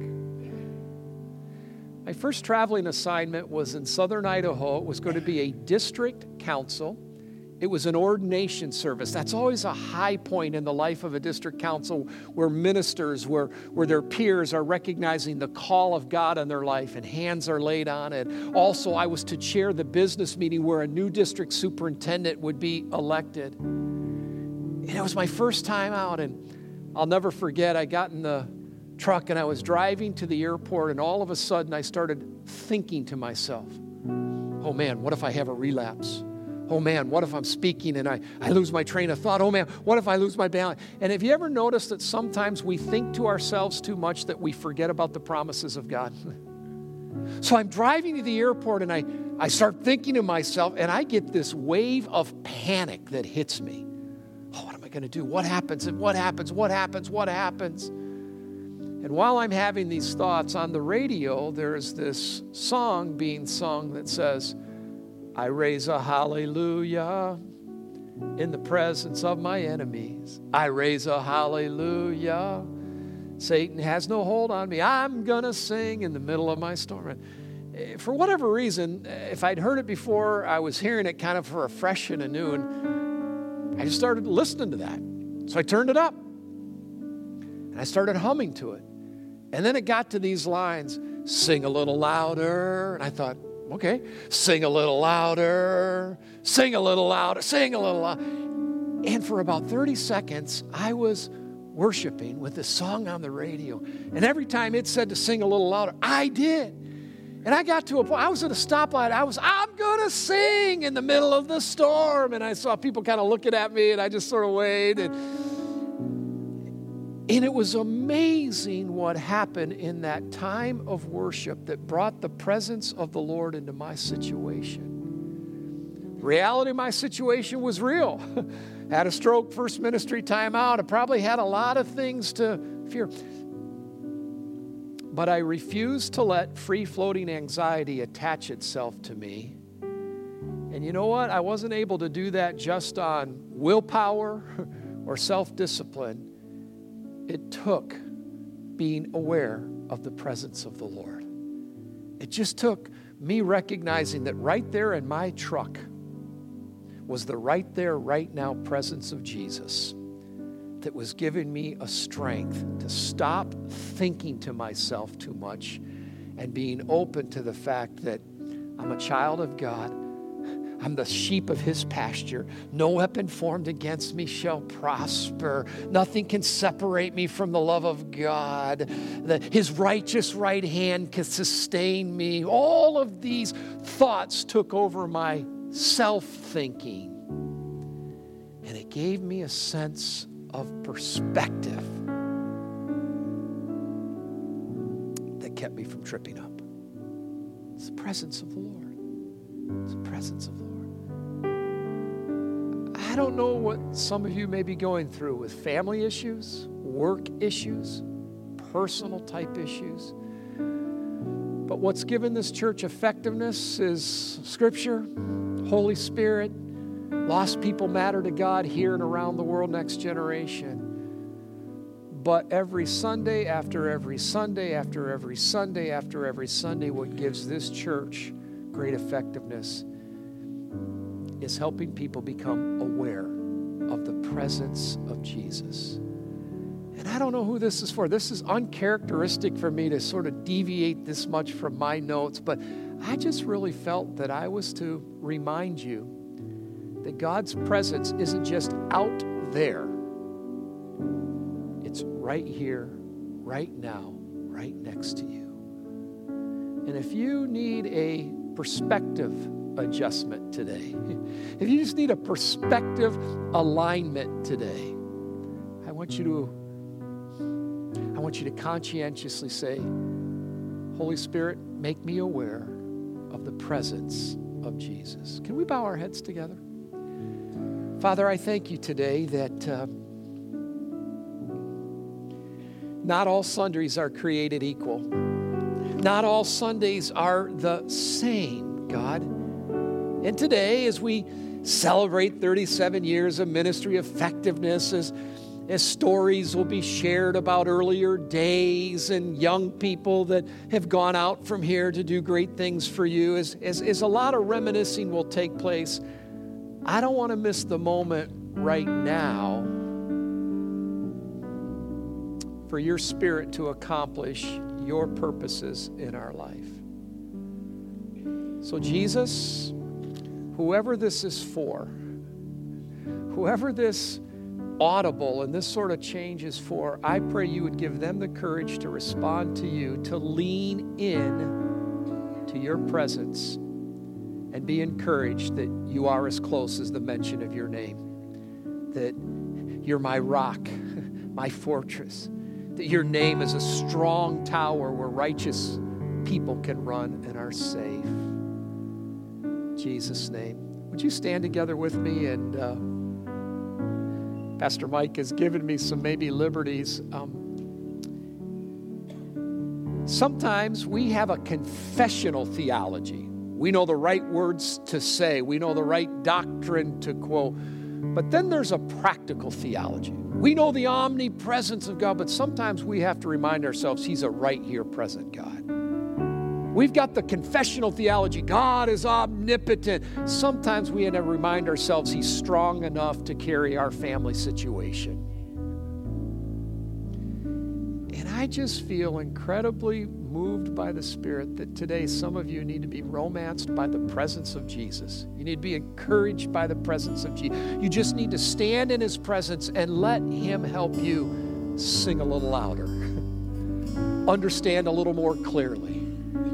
My first traveling assignment was in southern Idaho. It was going to be a district council. It was an ordination service. That's always a high point in the life of a district council where ministers, where, where their peers are recognizing the call of God on their life and hands are laid on it. Also, I was to chair the business meeting where a new district superintendent would be elected. And it was my first time out, and I'll never forget, I got in the truck and I was driving to the airport, and all of a sudden I started thinking to myself, oh man, what if I have a relapse? Oh man, what if I'm speaking and I, I lose my train of thought? Oh man, what if I lose my balance? And have you ever noticed that sometimes we think to ourselves too much that we forget about the promises of God? so I'm driving to the airport and I, I start thinking to myself, and I get this wave of panic that hits me. Oh, what am I going to do? What happens? And what happens? What happens? What happens? And while I'm having these thoughts on the radio, there's this song being sung that says, I raise a hallelujah in the presence of my enemies. I raise a hallelujah. Satan has no hold on me. I'm going to sing in the middle of my storm. Eh, for whatever reason, eh, if I'd heard it before, I was hearing it kind of for a fresh and a new, and I just started listening to that. So I turned it up and I started humming to it. And then it got to these lines sing a little louder. And I thought, Okay. Sing a little louder, sing a little louder, sing a little louder. And for about 30 seconds, I was worshiping with this song on the radio. And every time it said to sing a little louder, I did. And I got to a point, I was at a stoplight. I was, I'm going to sing in the middle of the storm. And I saw people kind of looking at me, and I just sort of waited. And it was amazing what happened in that time of worship that brought the presence of the Lord into my situation. Reality my situation was real. had a stroke, first ministry time out. I probably had a lot of things to fear. But I refused to let free floating anxiety attach itself to me. And you know what? I wasn't able to do that just on willpower or self discipline it took being aware of the presence of the Lord. It just took me recognizing that right there in my truck was the right there, right now presence of Jesus that was giving me a strength to stop thinking to myself too much and being open to the fact that I'm a child of God I'm the sheep of his pasture. No weapon formed against me shall prosper. Nothing can separate me from the love of God. The, his righteous right hand can sustain me. All of these thoughts took over my self thinking. And it gave me a sense of perspective that kept me from tripping up. It's the presence of the Lord. It's the presence of the Lord. I don't know what some of you may be going through with family issues, work issues, personal type issues. But what's given this church effectiveness is Scripture, Holy Spirit, lost people matter to God here and around the world, next generation. But every Sunday after every Sunday after every Sunday after every Sunday, what gives this church great effectiveness is helping people become aware of the presence of Jesus. And I don't know who this is for. This is uncharacteristic for me to sort of deviate this much from my notes, but I just really felt that I was to remind you that God's presence isn't just out there, it's right here, right now, right next to you. And if you need a perspective adjustment today, if you just need a perspective alignment today, I want you to I want you to conscientiously say, Holy Spirit, make me aware of the presence of Jesus. Can we bow our heads together? Father, I thank you today that uh, Not all sundries are created equal. Not all Sundays are the same, God. And today, as we celebrate 37 years of ministry effectiveness, as, as stories will be shared about earlier days and young people that have gone out from here to do great things for you, as, as, as a lot of reminiscing will take place, I don't want to miss the moment right now for your spirit to accomplish your purposes in our life. So, Jesus, whoever this is for, whoever this audible and this sort of change is for, I pray you would give them the courage to respond to you, to lean in to your presence, and be encouraged that you are as close as the mention of your name, that you're my rock, my fortress that your name is a strong tower where righteous people can run and are safe. In Jesus' name. Would you stand together with me? And uh, Pastor Mike has given me some maybe liberties. Um, sometimes we have a confessional theology. We know the right words to say, we know the right doctrine to quote. But then there's a practical theology. We know the omnipresence of God, but sometimes we have to remind ourselves He's a right here present God. We've got the confessional theology God is omnipotent. Sometimes we have to remind ourselves He's strong enough to carry our family situation. And I just feel incredibly moved by the Spirit that today some of you need to be romanced by the presence of Jesus. You need to be encouraged by the presence of Jesus. You just need to stand in His presence and let Him help you sing a little louder, understand a little more clearly,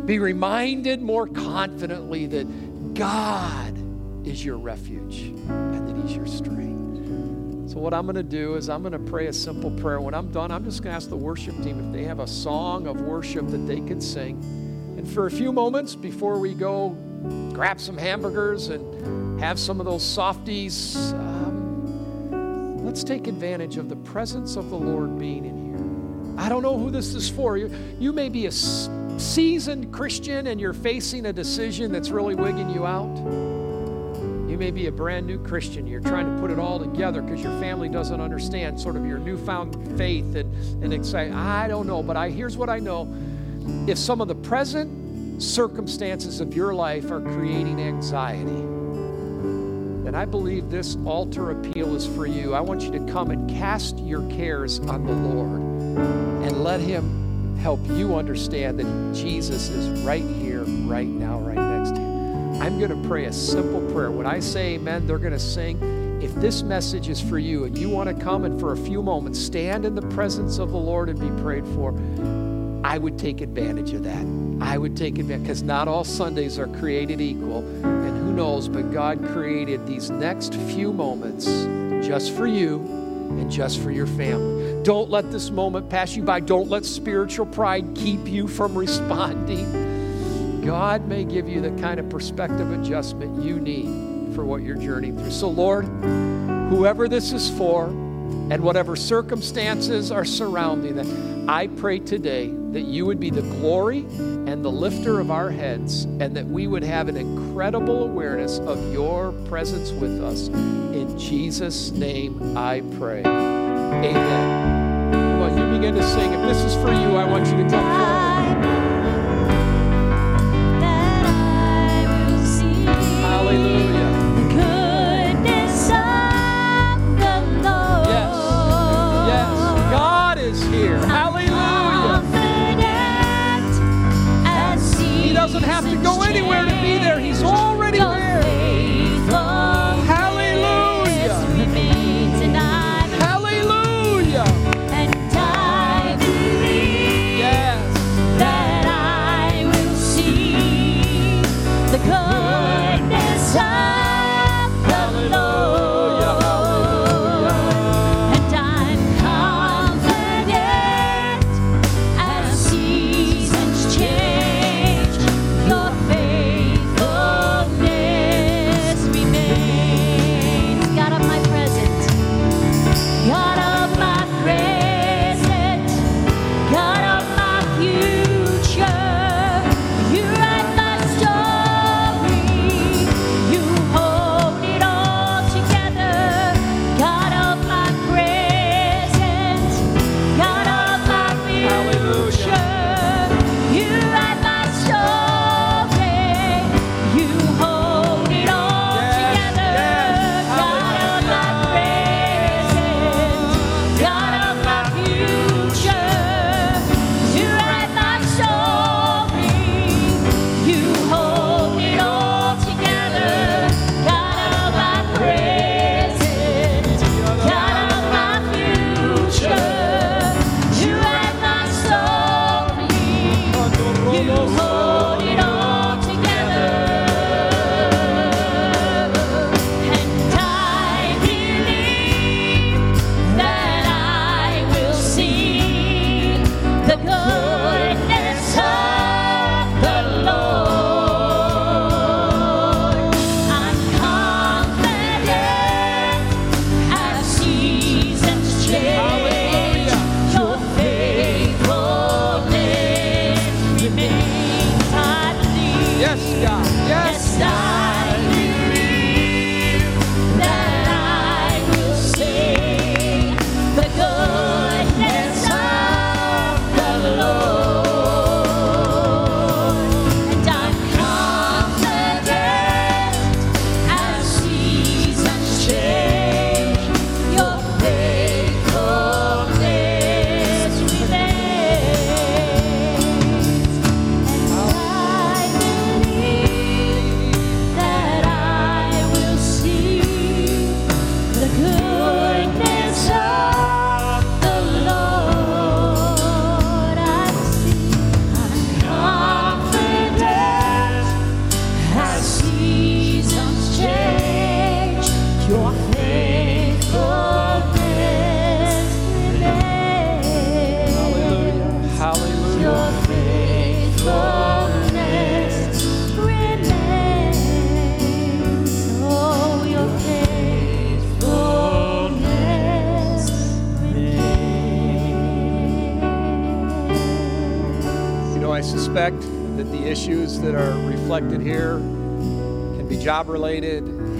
be reminded more confidently that God is your refuge and that He's your strength. So, what I'm going to do is I'm going to pray a simple prayer. When I'm done, I'm just going to ask the worship team if they have a song of worship that they could sing. And for a few moments before we go grab some hamburgers and have some of those softies, um, let's take advantage of the presence of the Lord being in here. I don't know who this is for. You, you may be a seasoned Christian and you're facing a decision that's really wigging you out. You may be a brand new Christian. You're trying to put it all together because your family doesn't understand sort of your newfound faith and, and excite. I don't know, but I here's what I know. If some of the present circumstances of your life are creating anxiety, then I believe this altar appeal is for you. I want you to come and cast your cares on the Lord and let Him help you understand that Jesus is right here, right now, right you. I'm going to pray a simple prayer. When I say amen, they're going to sing. If this message is for you and you want to come and for a few moments stand in the presence of the Lord and be prayed for, I would take advantage of that. I would take advantage because not all Sundays are created equal. And who knows, but God created these next few moments just for you and just for your family. Don't let this moment pass you by. Don't let spiritual pride keep you from responding. God may give you the kind of perspective adjustment you need for what you're journeying through. So, Lord, whoever this is for, and whatever circumstances are surrounding them, I pray today that you would be the glory and the lifter of our heads, and that we would have an incredible awareness of your presence with us. In Jesus' name I pray. Amen. On, you begin to sing. If this is for you, I want you to come forward.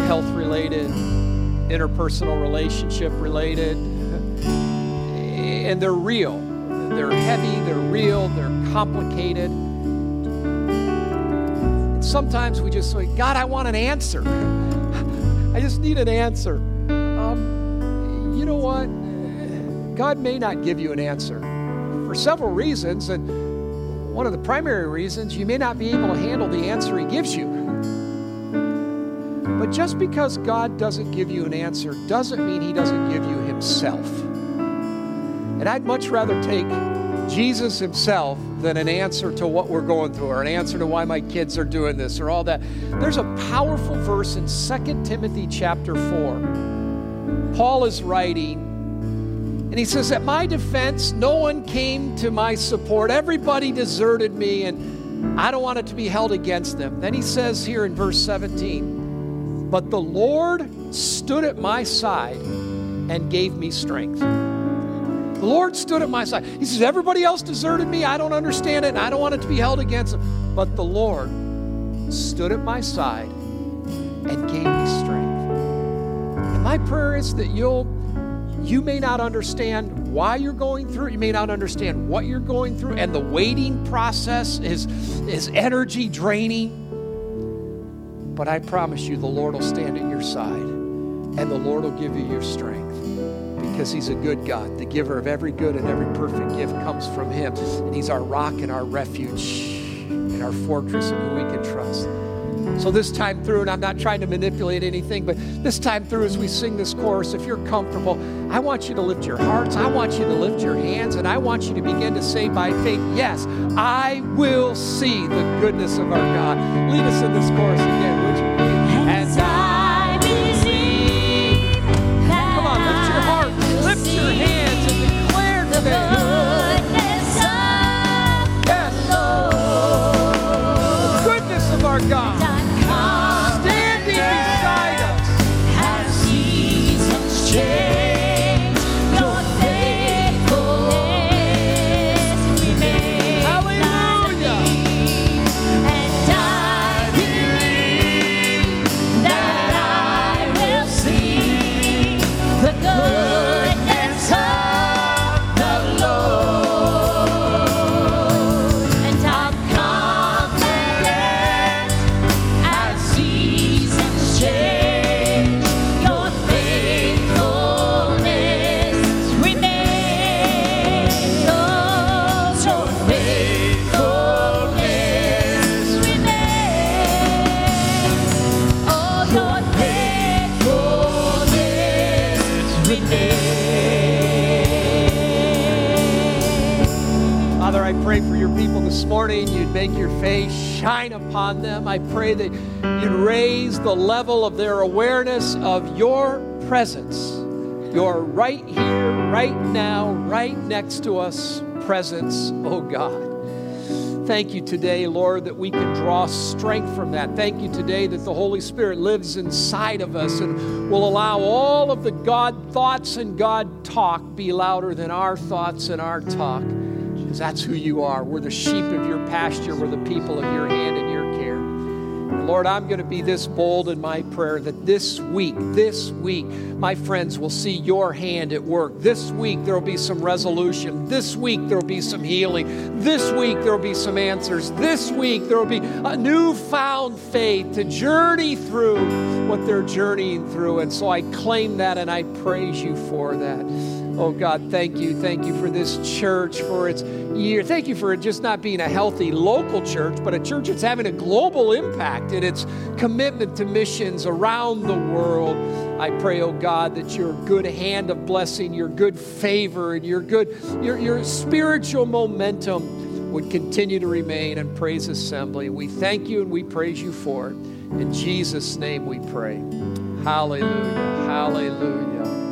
Health related, interpersonal relationship related, and they're real. They're heavy, they're real, they're complicated. And sometimes we just say, God, I want an answer. I just need an answer. Um, you know what? God may not give you an answer for several reasons, and one of the primary reasons you may not be able to handle the answer He gives you. But just because God doesn't give you an answer doesn't mean He doesn't give you Himself. And I'd much rather take Jesus Himself than an answer to what we're going through or an answer to why my kids are doing this or all that. There's a powerful verse in 2 Timothy chapter 4. Paul is writing, and he says, At my defense, no one came to my support. Everybody deserted me, and I don't want it to be held against them. Then he says here in verse 17, But the Lord stood at my side and gave me strength. The Lord stood at my side. He says, Everybody else deserted me. I don't understand it, and I don't want it to be held against them. But the Lord stood at my side and gave me strength. And my prayer is that you'll you may not understand why you're going through it. you may not understand what you're going through and the waiting process is is energy draining but i promise you the lord will stand at your side and the lord will give you your strength because he's a good god. The giver of every good and every perfect gift comes from him and he's our rock and our refuge and our fortress and who we can trust. So, this time through, and I'm not trying to manipulate anything, but this time through, as we sing this chorus, if you're comfortable, I want you to lift your hearts, I want you to lift your hands, and I want you to begin to say by faith, Yes, I will see the goodness of our God. Lead us in this chorus again, would you? Upon them. I pray that you'd raise the level of their awareness of your presence. Your right here, right now, right next to us presence, oh God. Thank you today, Lord, that we can draw strength from that. Thank you today that the Holy Spirit lives inside of us and will allow all of the God thoughts and God talk be louder than our thoughts and our talk. Because that's who you are. We're the sheep of your pasture, we're the people of your hand Lord, I'm going to be this bold in my prayer that this week, this week, my friends will see your hand at work. This week, there will be some resolution. This week, there will be some healing. This week, there will be some answers. This week, there will be a newfound faith to journey through what they're journeying through. And so I claim that and I praise you for that. Oh God, thank you. Thank you for this church, for its year. Thank you for it just not being a healthy local church, but a church that's having a global impact in its commitment to missions around the world. I pray, oh God, that your good hand of blessing, your good favor, and your good, your, your spiritual momentum would continue to remain in Praise Assembly. We thank you and we praise you for it. In Jesus' name we pray. Hallelujah. Hallelujah.